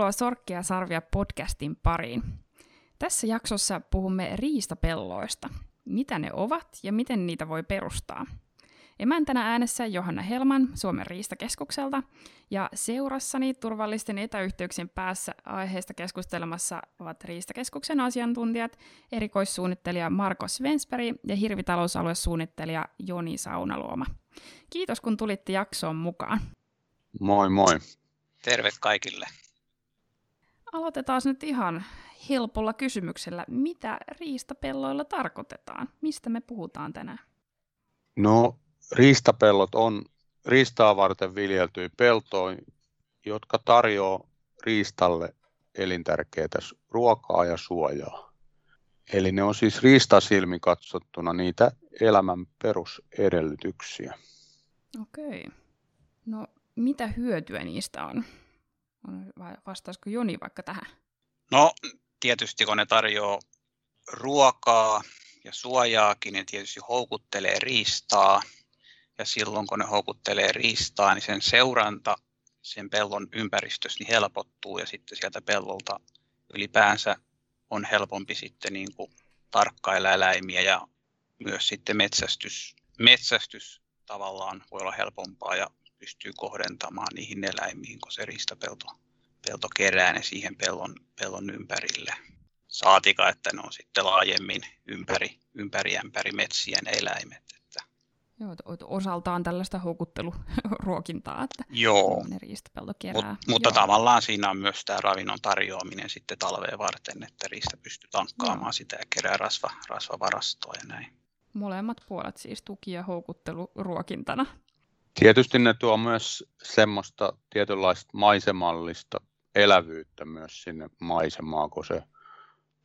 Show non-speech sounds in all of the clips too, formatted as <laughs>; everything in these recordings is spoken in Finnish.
Tervetuloa Sorkkia sarvia podcastin pariin. Tässä jaksossa puhumme riistapelloista. Mitä ne ovat ja miten niitä voi perustaa. Emäntänä äänessä Johanna Helman Suomen riistakeskukselta ja seurassani turvallisten etäyhteyksien päässä aiheesta keskustelemassa ovat Riistakeskuksen asiantuntijat, erikoissuunnittelija Marko Svensberg ja hirvitalousaluesuunnittelija Joni Saunaluoma. Kiitos kun tulitte jaksoon mukaan. Moi moi. Terve kaikille. Aloitetaan nyt ihan helpolla kysymyksellä. Mitä riistapelloilla tarkoitetaan? Mistä me puhutaan tänään? No, riistapellot on riistaa varten viljeltyjä peltoja, jotka tarjoaa riistalle elintärkeää ruokaa ja suojaa. Eli ne on siis riistasilmi katsottuna niitä elämän perusedellytyksiä. Okei. No mitä hyötyä niistä on? Vai vastaisiko Joni vaikka tähän? No tietysti kun ne tarjoaa ruokaa ja suojaakin, ne tietysti houkuttelee riistaa. Ja silloin kun ne houkuttelee riistaa, niin sen seuranta sen pellon ympäristössä niin helpottuu ja sitten sieltä pellolta ylipäänsä on helpompi sitten niin kuin tarkkailla eläimiä ja myös sitten metsästys, metsästys tavallaan voi olla helpompaa ja pystyy kohdentamaan niihin eläimiin, kun se riistapelto pelto kerää ne siihen pellon, pellon ympärille. Saatika, että ne on sitten laajemmin ympäri, ympäri ämpäri metsiä ne eläimet. Että. Joo, osaltaan tällaista houkutteluruokintaa, että Joo. ne riistapelto kerää. Mut, mutta Joo. tavallaan siinä on myös tämä ravinnon tarjoaminen sitten talveen varten, että riista pystyy tankkaamaan Joo. sitä ja kerää rasva, rasvavarastoa ja näin. Molemmat puolet siis tuki- ja houkutteluruokintana. Tietysti ne tuo myös semmoista tietynlaista maisemallista elävyyttä myös sinne maisemaan, kun se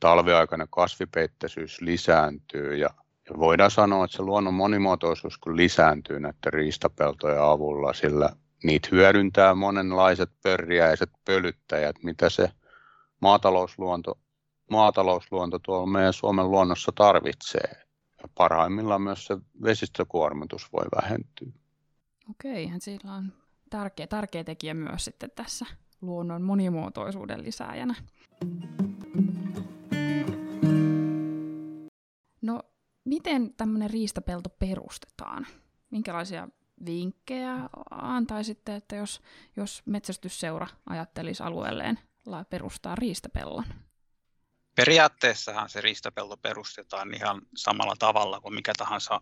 talviaikainen kasvipeitteisyys lisääntyy ja, ja voidaan sanoa, että se luonnon monimuotoisuus kun lisääntyy näiden riistapeltojen avulla, sillä niitä hyödyntää monenlaiset pörriäiset pölyttäjät, mitä se maatalousluonto, maatalousluonto tuolla meidän Suomen luonnossa tarvitsee. Ja parhaimmillaan myös se vesistökuormitus voi vähentyä. Okei, sillä on tärkeä, tärkeä tekijä myös sitten tässä luonnon monimuotoisuuden lisääjänä. No, miten tämmöinen riistapelto perustetaan? Minkälaisia vinkkejä antaisitte, että jos, jos metsästysseura ajattelisi alueelleen perustaa riistapellon? Periaatteessahan se riistapelto perustetaan ihan samalla tavalla kuin mikä tahansa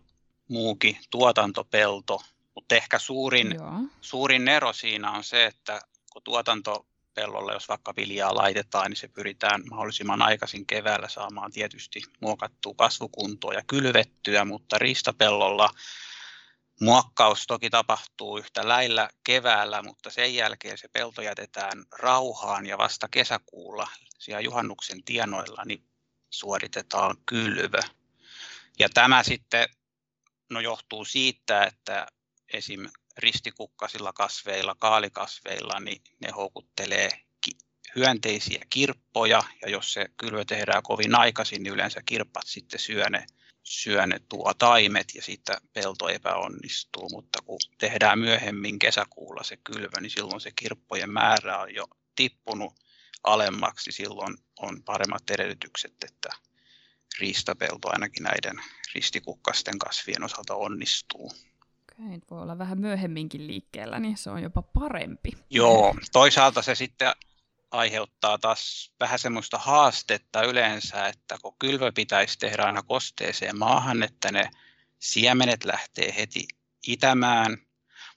muukin tuotantopelto, mutta ehkä suurin, suurin ero siinä on se, että kun tuotantopellolle, jos vaikka viljaa laitetaan, niin se pyritään mahdollisimman aikaisin keväällä saamaan tietysti muokattua kasvukuntoa ja kylvettyä, mutta riistapellolla muokkaus toki tapahtuu yhtä lailla keväällä, mutta sen jälkeen se pelto jätetään rauhaan ja vasta kesäkuulla siellä juhannuksen tienoilla niin suoritetaan kylvö. Ja tämä sitten no, johtuu siitä, että esim. ristikukkasilla kasveilla, kaalikasveilla, niin ne houkuttelee hyönteisiä kirppoja, ja jos se kylvö tehdään kovin aikaisin, niin yleensä kirppat sitten syö ne, syö ne tuo taimet ja siitä pelto epäonnistuu, mutta kun tehdään myöhemmin kesäkuulla se kylvö, niin silloin se kirppojen määrä on jo tippunut alemmaksi, silloin on paremmat edellytykset, että riistapelto ainakin näiden ristikukkasten kasvien osalta onnistuu. Okei, voi olla vähän myöhemminkin liikkeellä, niin se on jopa parempi. Joo, toisaalta se sitten aiheuttaa taas vähän semmoista haastetta yleensä, että kun kylvö pitäisi tehdä aina kosteeseen maahan, että ne siemenet lähtee heti itämään,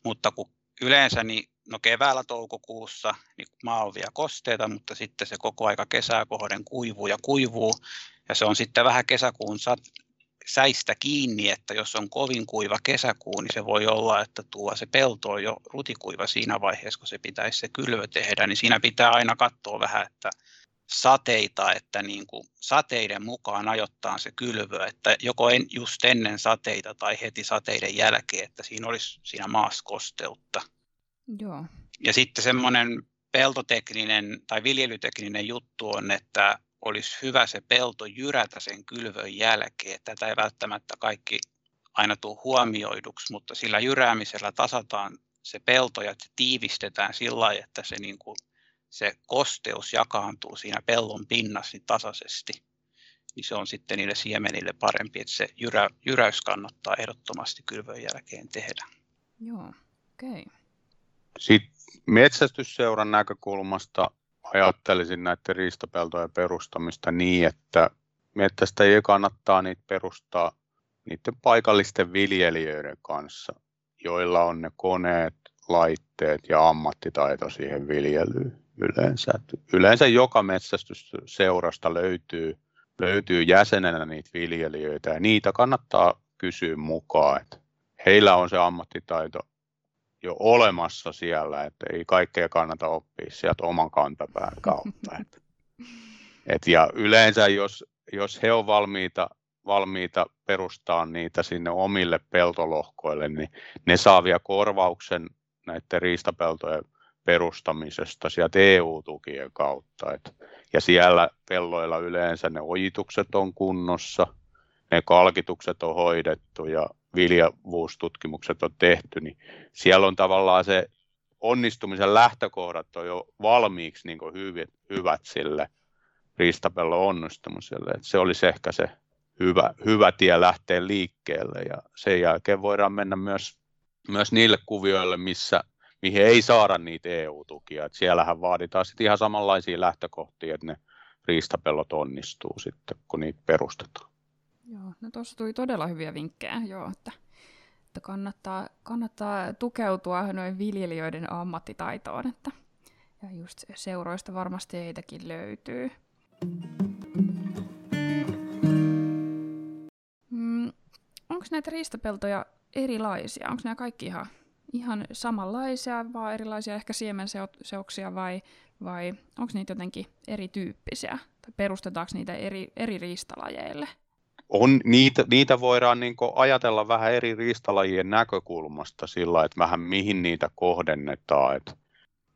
mutta kun yleensä niin no keväällä toukokuussa niin maa on vielä kosteita, mutta sitten se koko aika kesää kohden kuivuu ja kuivuu, ja se on sitten vähän kesäkuun säistä kiinni, että jos on kovin kuiva kesäkuu, niin se voi olla, että tuo se pelto on jo rutikuiva siinä vaiheessa, kun se pitäisi se kylvö tehdä, niin siinä pitää aina katsoa vähän, että sateita, että niin kuin sateiden mukaan ajoittaa se kylvö, että joko en, just ennen sateita tai heti sateiden jälkeen, että siinä olisi siinä maassa kosteutta. Joo. Ja sitten semmoinen peltotekninen tai viljelytekninen juttu on, että olisi hyvä se pelto jyrätä sen kylvön jälkeen. Tätä ei välttämättä kaikki aina tule huomioiduksi, mutta sillä jyräämisellä tasataan se pelto ja tiivistetään sillä lailla, että se niin kuin se kosteus jakaantuu siinä pellon pinnassa niin tasaisesti, niin se on sitten niille siemenille parempi, että se jyrä, jyräys kannattaa ehdottomasti kylvön jälkeen tehdä. Joo, okei. Okay. Sitten metsästysseuran näkökulmasta ajattelisin näiden riistapeltojen perustamista niin, että metsästäjien kannattaa niitä perustaa niiden paikallisten viljelijöiden kanssa, joilla on ne koneet, laitteet ja ammattitaito siihen viljelyyn yleensä. Yleensä joka metsästysseurasta löytyy, löytyy jäsenenä niitä viljelijöitä ja niitä kannattaa kysyä mukaan, että heillä on se ammattitaito jo olemassa siellä, että ei kaikkea kannata oppia sieltä oman kantapään kautta. Et, <laughs> et ja yleensä jos, jos he on valmiita, valmiita perustaa niitä sinne omille peltolohkoille, niin ne saa vielä korvauksen näiden riistapeltojen perustamisesta sieltä EU-tukien kautta. Et, ja siellä pelloilla yleensä ne ojitukset on kunnossa, ne kalkitukset on hoidettu ja viljavuustutkimukset on tehty, niin siellä on tavallaan se onnistumisen lähtökohdat on jo valmiiksi niin hyvät, hyvät sille riistapellon onnistumiselle. Et se olisi ehkä se hyvä, hyvä tie lähteä liikkeelle ja sen jälkeen voidaan mennä myös, myös niille kuvioille, missä, mihin ei saada niitä EU-tukia. Et siellähän vaaditaan sitten ihan samanlaisia lähtökohtia, että ne riistapellot onnistuu sitten, kun niitä perustetaan. Joo, no tuossa tuli todella hyviä vinkkejä, joo, että, että kannattaa, kannattaa tukeutua noin viljelijöiden ammattitaitoon, että ja just seuroista varmasti heitäkin löytyy. Mm, Onko näitä riistapeltoja erilaisia? Onko nämä kaikki ihan, ihan samanlaisia, vaan erilaisia ehkä siemenseoksia vai, vai onko niitä jotenkin erityyppisiä? Tai perustetaanko niitä eri, eri riistalajeille? On, niitä, niitä voidaan niin ajatella vähän eri riistalajien näkökulmasta sillä, että vähän mihin niitä kohdennetaan. Et,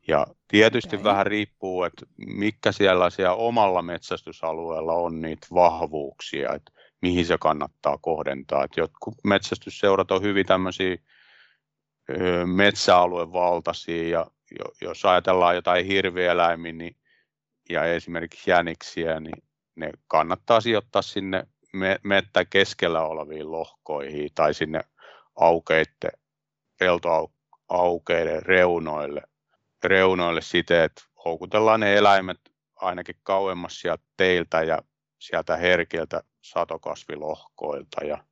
ja tietysti okay. vähän riippuu, että mikä siellä, siellä omalla metsästysalueella on niitä vahvuuksia, että mihin se kannattaa kohdentaa. Et jotkut metsästysseurat on hyvin tämmöisiä metsäaluevaltaisia ja jos ajatellaan jotain hirvieläimiä niin, ja esimerkiksi jäniksiä, niin ne kannattaa sijoittaa sinne mettä keskellä oleviin lohkoihin tai sinne aukeiden, peltoaukeiden reunoille, reunoille siten, että houkutellaan ne eläimet ainakin kauemmas sieltä teiltä ja sieltä herkiltä satokasvilohkoilta. Ja,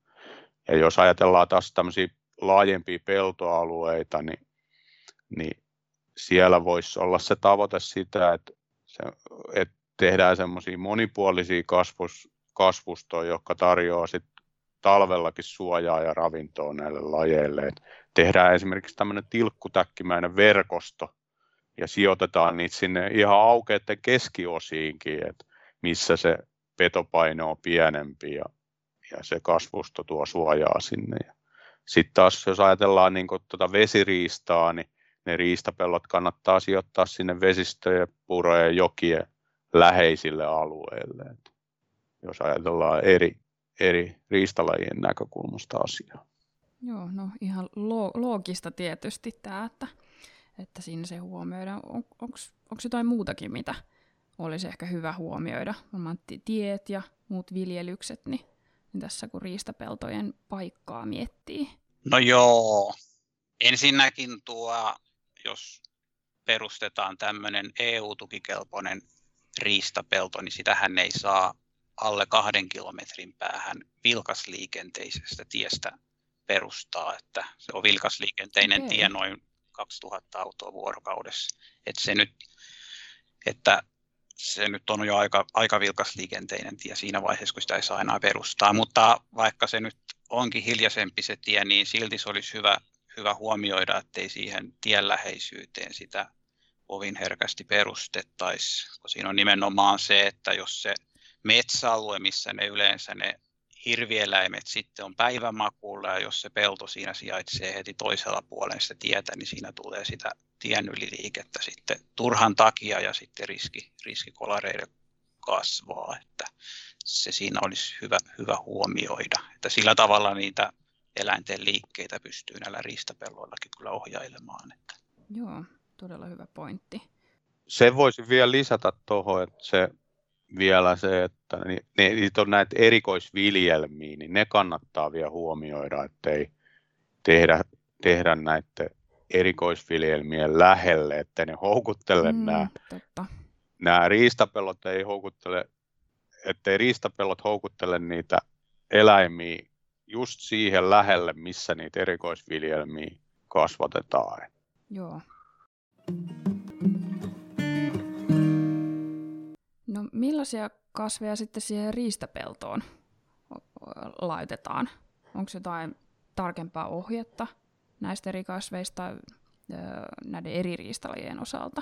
ja jos ajatellaan taas tämmöisiä laajempia peltoalueita, niin, niin siellä voisi olla se tavoite sitä, että, se, että tehdään semmoisia monipuolisia kasvus, kasvustoa, joka tarjoaa sit talvellakin suojaa ja ravintoa näille lajeille. Et tehdään esimerkiksi tämmöinen tilkkutäkkimäinen verkosto ja sijoitetaan niitä sinne ihan aukeiden keskiosiinkin, että missä se petopaino on pienempi ja, ja se kasvusto tuo suojaa sinne. Sitten taas jos ajatellaan niin tuota vesiriistaa, niin ne riistapellot kannattaa sijoittaa sinne vesistöjen, purojen ja jokien läheisille alueille. Et jos ajatellaan eri, eri riistalajien näkökulmasta asiaa. Joo, no ihan lo- loogista tietysti tämä, että, että siinä se huomioidaan. On, Onko jotain muutakin, mitä olisi ehkä hyvä huomioida? Varmaan tiet ja muut viljelykset, niin, niin tässä kun riistapeltojen paikkaa miettii. No joo, ensinnäkin tuo, jos perustetaan tämmöinen EU-tukikelpoinen riistapelto, niin sitähän ei saa alle kahden kilometrin päähän vilkasliikenteisestä tiestä perustaa, että se on vilkasliikenteinen okay. tie noin 2000 autoa vuorokaudessa. Että se nyt, että se nyt on jo aika, aika vilkasliikenteinen tie siinä vaiheessa, kun sitä ei saa enää perustaa. Mutta vaikka se nyt onkin hiljaisempi se tie, niin silti se olisi hyvä, hyvä huomioida, ettei siihen tien läheisyyteen sitä kovin herkästi perustettaisi, kun siinä on nimenomaan se, että jos se metsäalue, missä ne yleensä ne hirvieläimet sitten on päivämakuulla ja jos se pelto siinä sijaitsee heti toisella puolella sitä tietä, niin siinä tulee sitä tien yliliikettä sitten turhan takia ja sitten riski, riski kolareille kasvaa, että se siinä olisi hyvä, hyvä huomioida, että sillä tavalla niitä eläinten liikkeitä pystyy näillä riistapelloillakin kyllä ohjailemaan. Että. Joo, todella hyvä pointti se voisi vielä lisätä tuohon, että se vielä se, että ne, ne, niitä on näitä erikoisviljelmiä, niin ne kannattaa vielä huomioida, ettei tehdä, tehdä näiden erikoisviljelmien lähelle, että ne houkuttele mm, nämä, totta. nämä riistapellot ei houkuttele, ettei riistapellot houkuttele niitä eläimiä just siihen lähelle, missä niitä erikoisviljelmiä kasvatetaan. Joo. No millaisia kasveja sitten siihen riistapeltoon laitetaan? Onko jotain tarkempaa ohjetta näistä eri kasveista näiden eri riistalajien osalta?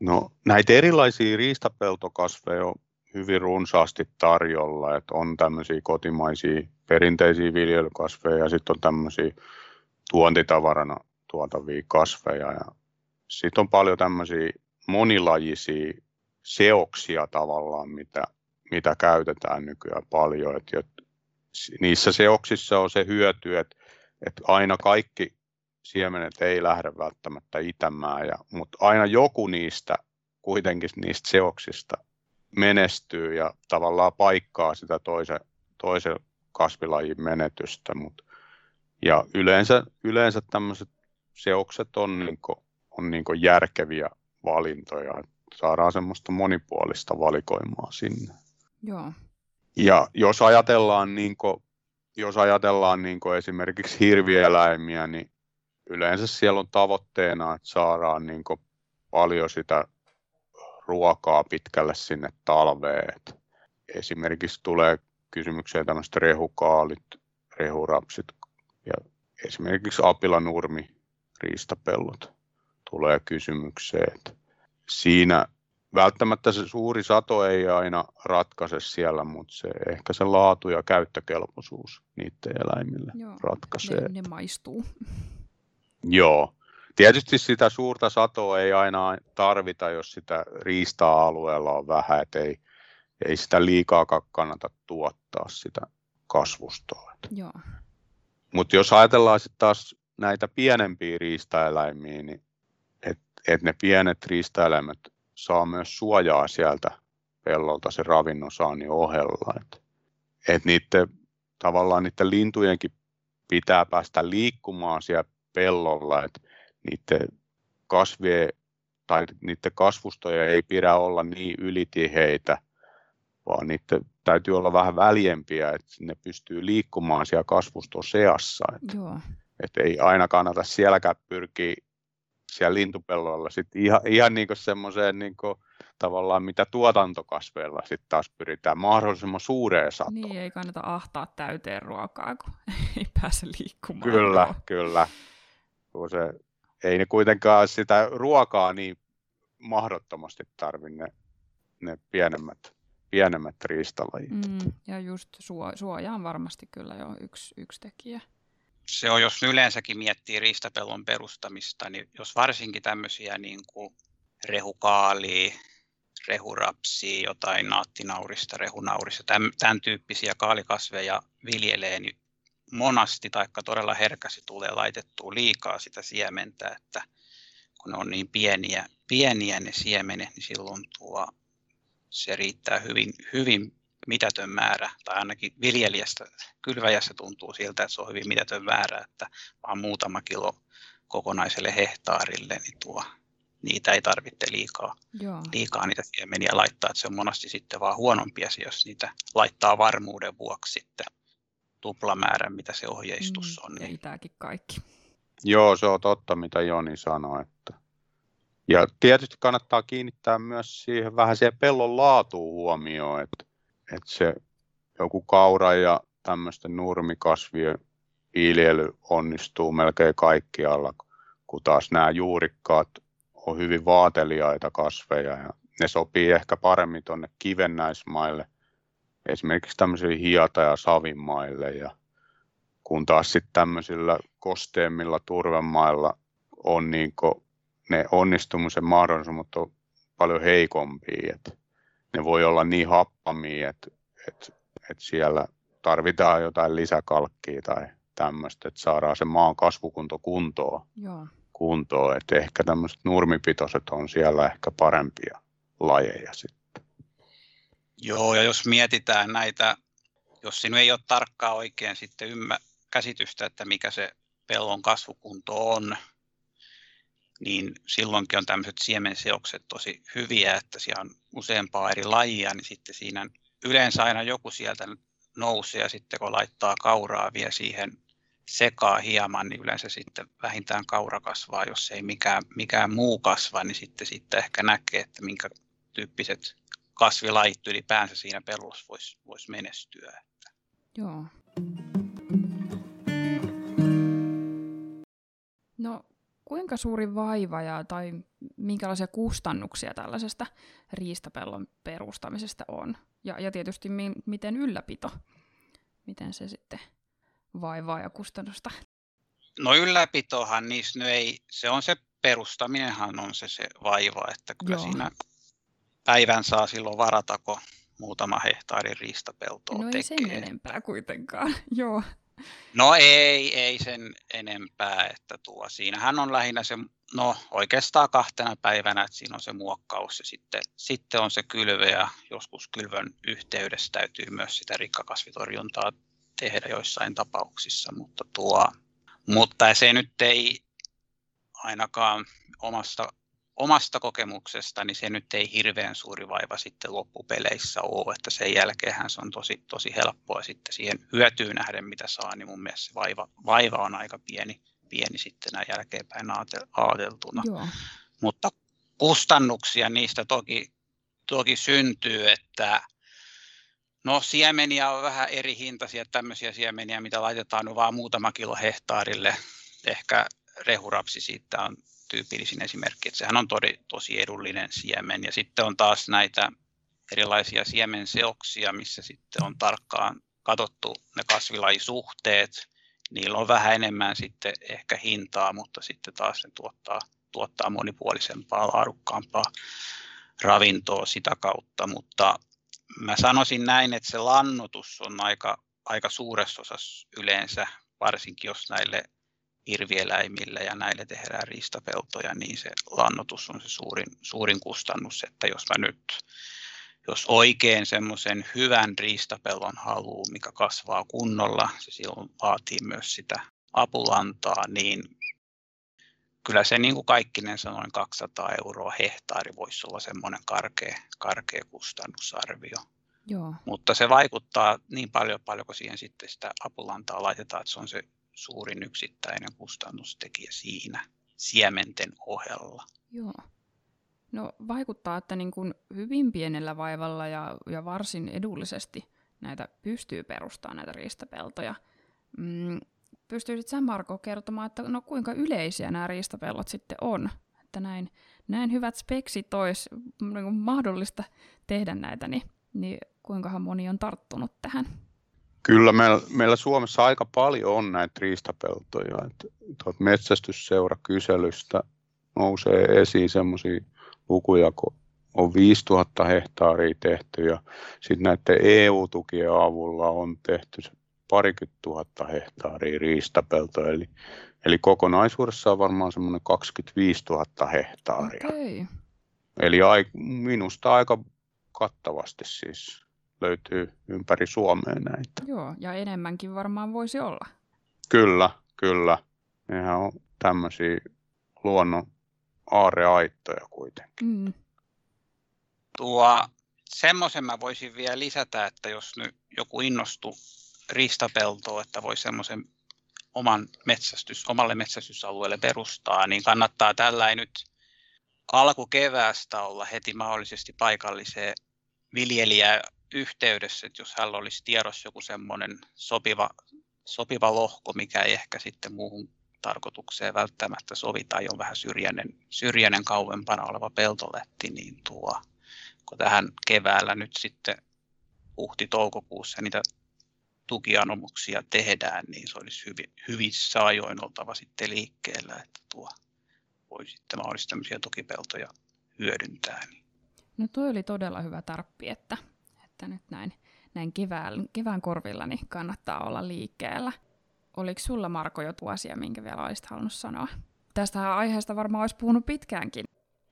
No näitä erilaisia riistapeltokasveja on hyvin runsaasti tarjolla, että on tämmöisiä kotimaisia perinteisiä viljelykasveja ja sitten on tämmöisiä tuontitavarana tuotavia kasveja ja sitten on paljon tämmöisiä monilajisia seoksia tavallaan, mitä, mitä käytetään nykyään paljon. Et, et, niissä seoksissa on se hyöty, että et aina kaikki siemenet ei lähde välttämättä itämään, ja, mutta aina joku niistä kuitenkin niistä seoksista menestyy ja tavallaan paikkaa sitä toisen, toisen kasvilajin menetystä. Mut, ja yleensä, yleensä tämmöiset seokset on, niinku, on niinku järkeviä valintoja saadaan semmoista monipuolista valikoimaa sinne. Joo. Ja jos ajatellaan, niin kuin, jos ajatellaan niin kuin esimerkiksi hirvieläimiä, niin yleensä siellä on tavoitteena, että saadaan niin kuin paljon sitä ruokaa pitkälle sinne talveen. Et esimerkiksi tulee kysymykseen tämmöiset rehukaalit, rehurapsit ja esimerkiksi apilanurmi, riistapellot tulee kysymykseen. Et siinä välttämättä se suuri sato ei aina ratkaise siellä, mutta se, ehkä se laatu ja käyttökelpoisuus niiden eläimille Joo, ratkaisee. Ne, ne maistuu. Joo. Tietysti sitä suurta satoa ei aina tarvita, jos sitä riista-alueella on vähän, että ei, ei sitä liikaa kannata tuottaa sitä kasvustoa. Mutta jos ajatellaan sitten taas näitä pienempiä riistaeläimiä, niin että ne pienet riistaeläimet saa myös suojaa sieltä pellolta se ravinnon saannin ohella. Että et niiden, tavallaan niiden lintujenkin pitää päästä liikkumaan siellä pellolla, että niiden kasvien tai niiden kasvustoja ei pidä olla niin ylitiheitä, vaan niiden täytyy olla vähän väljempiä, että ne pystyy liikkumaan siellä kasvuston seassa. Että, Joo. että ei aina kannata sielläkään pyrkiä siellä lintupelloilla sitten ihan, ihan niin semmoiseen niin kuin, tavallaan mitä tuotantokasveilla sitten taas pyritään mahdollisimman suureen satoon. Niin, ei kannata ahtaa täyteen ruokaa, kun <laughs> ei pääse liikkumaan. Kyllä, no. kyllä. Kun se, ei ne kuitenkaan sitä ruokaa niin mahdottomasti tarvitse ne, ne pienemmät, pienemmät riistalajit. Mm, ja just suo, suoja on varmasti kyllä jo yksi, yksi tekijä se on, jos yleensäkin miettii riistapellon perustamista, niin jos varsinkin tämmöisiä niin kuin rehukaalia, rehurapsia, jotain naattinaurista, rehunaurista, tämän, tämän tyyppisiä kaalikasveja viljelee, niin monasti tai todella herkästi tulee laitettua liikaa sitä siementä, että kun ne on niin pieniä, pieniä ne siemenet, niin silloin tuo, se riittää hyvin, hyvin mitätön määrä, tai ainakin viljelijästä, kylväjässä tuntuu siltä, että se on hyvin mitätön määrä, että vaan muutama kilo kokonaiselle hehtaarille, niin tuo, niitä ei tarvitse liikaa, Joo. liikaa niitä siemeniä laittaa, että se on monesti sitten vaan huonompi asia, jos niitä laittaa varmuuden vuoksi sitten tuplamäärän, mitä se ohjeistus mm, on. Niin... Riitääkin kaikki. Joo, se on totta, mitä Joni sanoi. Että... Ja tietysti kannattaa kiinnittää myös siihen vähän siihen pellon laatuun huomioon, että että se joku kaura ja tämmöisten nurmikasvien viljely onnistuu melkein kaikkialla, kun taas nämä juurikkaat on hyvin vaateliaita kasveja ja ne sopii ehkä paremmin tuonne kivennäismaille, esimerkiksi tämmöisille hiata- ja savimaille ja kun taas sitten tämmöisillä kosteemmilla turvemailla on niin ne onnistumisen mahdollisuudet on paljon heikompia. Et ne voi olla niin happamia, että, että, että siellä tarvitaan jotain lisäkalkkia tai tämmöistä, että saadaan se maan kasvukunto kuntoon. Joo. kuntoon, että ehkä tämmöiset nurmipitoiset on siellä ehkä parempia lajeja sitten. Joo, ja jos mietitään näitä, jos sinun ei ole tarkkaa oikein sitten ymmä, käsitystä, että mikä se pellon kasvukunto on, niin silloinkin on tämmöiset siemenseokset tosi hyviä, että siellä on useampaa eri lajia, niin sitten siinä yleensä aina joku sieltä nousee ja sitten kun laittaa kauraa vielä siihen sekaa hieman, niin yleensä sitten vähintään kaura kasvaa, jos ei mikään, mikään muu kasva, niin sitten, sitten ehkä näkee, että minkä tyyppiset kasvilajit ylipäänsä siinä pellossa voisi vois menestyä. Joo. No, kuinka suuri vaiva ja, tai minkälaisia kustannuksia tällaisesta riistapellon perustamisesta on? Ja, ja tietysti mi- miten ylläpito, miten se sitten vaivaa ja kustannusta? No ylläpitohan niissä ei, se on se perustaminenhan on se, se vaiva, että kyllä Joo. siinä päivän saa silloin varata, kun muutama hehtaari riistapeltoa no tekee. ei sen enempää kuitenkaan, <laughs> joo. No ei, ei sen enempää, että tuo, siinähän on lähinnä se, no oikeastaan kahtena päivänä, että siinä on se muokkaus ja sitten, sitten on se kylvö ja joskus kylvön yhteydessä täytyy myös sitä rikkakasvitorjuntaa tehdä joissain tapauksissa, mutta, tuo, mutta se nyt ei ainakaan omasta, omasta kokemuksesta, niin se nyt ei hirveän suuri vaiva sitten loppupeleissä ole, että sen jälkeen se on tosi, tosi helppoa sitten siihen hyötyyn nähden, mitä saa, niin mun mielestä se vaiva, vaiva on aika pieni, pieni sitten näin jälkeenpäin ajateltuna. Joo. Mutta kustannuksia niistä toki, toki syntyy, että No siemeniä on vähän eri hintaisia, tämmöisiä siemeniä, mitä laitetaan vain muutama kilo hehtaarille. Ehkä rehurapsi siitä on tyypillisin esimerkki, että sehän on todi, tosi edullinen siemen. Ja sitten on taas näitä erilaisia siemenseoksia, missä sitten on tarkkaan katsottu ne kasvilajisuhteet. Niillä on vähän enemmän sitten ehkä hintaa, mutta sitten taas ne tuottaa, tuottaa monipuolisempaa, laadukkaampaa ravintoa sitä kautta, mutta mä sanoisin näin, että se lannotus on aika, aika suuressa osassa yleensä, varsinkin jos näille hirvieläimille ja näille tehdään riistapeltoja, niin se lannotus on se suurin, suurin kustannus, että jos mä nyt jos oikein semmoisen hyvän riistapellon haluaa, mikä kasvaa kunnolla, se silloin vaatii myös sitä apulantaa, niin kyllä se niin kuin kaikkinen noin 200 euroa hehtaari voisi olla semmoinen karkea, karkea kustannusarvio. Joo. Mutta se vaikuttaa niin paljon, paljon kun siihen sitten sitä apulantaa laitetaan, että se on se suurin yksittäinen kustannustekijä siinä siementen ohella. Joo. No vaikuttaa, että niin kuin hyvin pienellä vaivalla ja, ja varsin edullisesti näitä pystyy perustamaan näitä riistapeltoja. Mm, pystyisit sä Marko kertomaan, että no kuinka yleisiä nämä riistapellot sitten on? Että näin, näin hyvät speksit olisi niin mahdollista tehdä näitä, niin, niin kuinkahan moni on tarttunut tähän? Kyllä meillä, meillä Suomessa aika paljon on näitä riistapeltoja. Että metsästysseura-kyselystä nousee esiin semmoisia lukuja, kun on 5000 hehtaaria tehty ja sitten näiden EU-tukien avulla on tehty parikymmentä tuhatta hehtaaria riistapeltoa, eli, eli kokonaisuudessaan varmaan semmoinen 25 000 hehtaaria. Okay. Eli ai, minusta aika kattavasti siis löytyy ympäri Suomea näitä. Joo, ja enemmänkin varmaan voisi olla. Kyllä, kyllä. Nehän on tämmöisiä luonnon aareaittoja kuitenkin. Mm. Tuo, semmoisen mä voisin vielä lisätä, että jos nyt joku innostuu ristapeltoa, että voi semmoisen oman metsästys, omalle metsästysalueelle perustaa, niin kannattaa tällä nyt alkukeväästä olla heti mahdollisesti paikalliseen viljelijää yhteydessä, että jos hänellä olisi tiedossa joku semmoinen sopiva, sopiva lohko, mikä ei ehkä sitten muuhun tarkoitukseen välttämättä sovi tai on vähän syrjäinen, syrjäinen kauempana oleva peltoletti, niin tuo, kun tähän keväällä nyt sitten huhti-toukokuussa niitä tukianomuksia tehdään, niin se olisi hyvin, hyvissä ajoin oltava sitten liikkeellä, että tuo voi sitten mahdollisesti tämmöisiä tukipeltoja hyödyntää. Niin. No toi oli todella hyvä tarppi, että, että nyt näin, näin kevään, kevään korvilla niin kannattaa olla liikkeellä. Oliko sulla Marko joku asia, minkä vielä olisit halunnut sanoa? tästä aiheesta varmaan olisi puhunut pitkäänkin.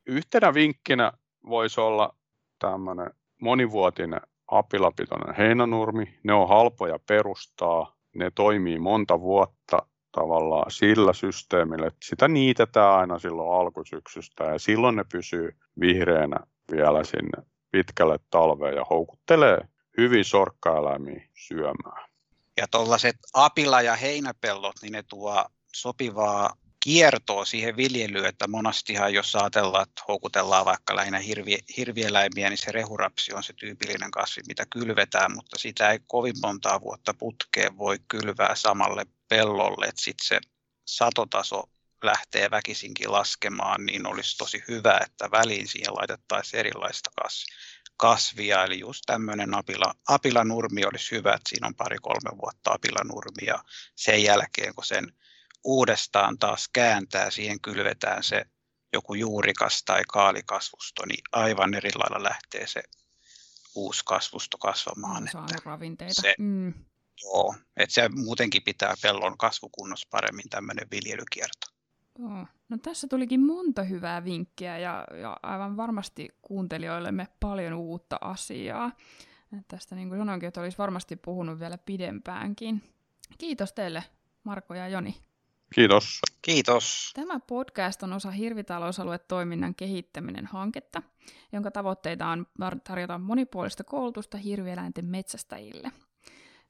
Yhtenä vinkkinä voisi olla tämmöinen monivuotinen apilapitoinen heinänurmi. Ne on halpoja perustaa, ne toimii monta vuotta tavallaan sillä systeemillä, että sitä niitetään aina silloin alkusyksystä ja silloin ne pysyy vihreänä vielä sinne pitkälle talveen ja houkuttelee hyvin sorkkaeläimiä syömään. Ja tuollaiset apila- ja heinäpellot, niin ne tuo sopivaa kiertoa siihen viljelyyn, että monastihan jos ajatellaan, että houkutellaan vaikka lähinnä hirvi, hirvieläimiä, niin se rehurapsi on se tyypillinen kasvi, mitä kylvetään, mutta sitä ei kovin montaa vuotta putkeen voi kylvää samalle pellolle, että sitten se satotaso lähtee väkisinkin laskemaan, niin olisi tosi hyvä, että väliin siihen laitettaisiin erilaista kasvia, eli just tämmöinen apila, apilanurmi olisi hyvä, että siinä on pari-kolme vuotta apilanurmi ja sen jälkeen, kun sen uudestaan taas kääntää, siihen kylvetään se joku juurikas tai kaalikasvusto, niin aivan eri lailla lähtee se uusi kasvusto kasvamaan. On että ravinteita. Se, mm. Joo, että se muutenkin pitää pellon kasvukunnossa paremmin tämmöinen viljelykierto. Joo. No tässä tulikin monta hyvää vinkkiä ja, ja aivan varmasti kuuntelijoillemme paljon uutta asiaa. Tästä niin kuin sanoinkin, että olisi varmasti puhunut vielä pidempäänkin. Kiitos teille Marko ja Joni. Kiitos. Kiitos. Tämä podcast on osa Hirvitalousalue-toiminnan kehittäminen hanketta, jonka tavoitteita on tarjota monipuolista koulutusta hirvieläinten metsästäjille.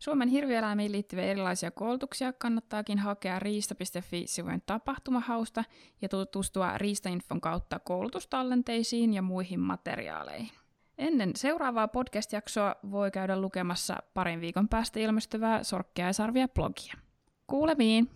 Suomen hirvieläimiin liittyviä erilaisia koulutuksia kannattaakin hakea riista.fi-sivujen tapahtumahausta ja tutustua Riistainfon kautta koulutustallenteisiin ja muihin materiaaleihin. Ennen seuraavaa podcast-jaksoa voi käydä lukemassa parin viikon päästä ilmestyvää Sorkkea ja sarvia blogia. Kuulemiin!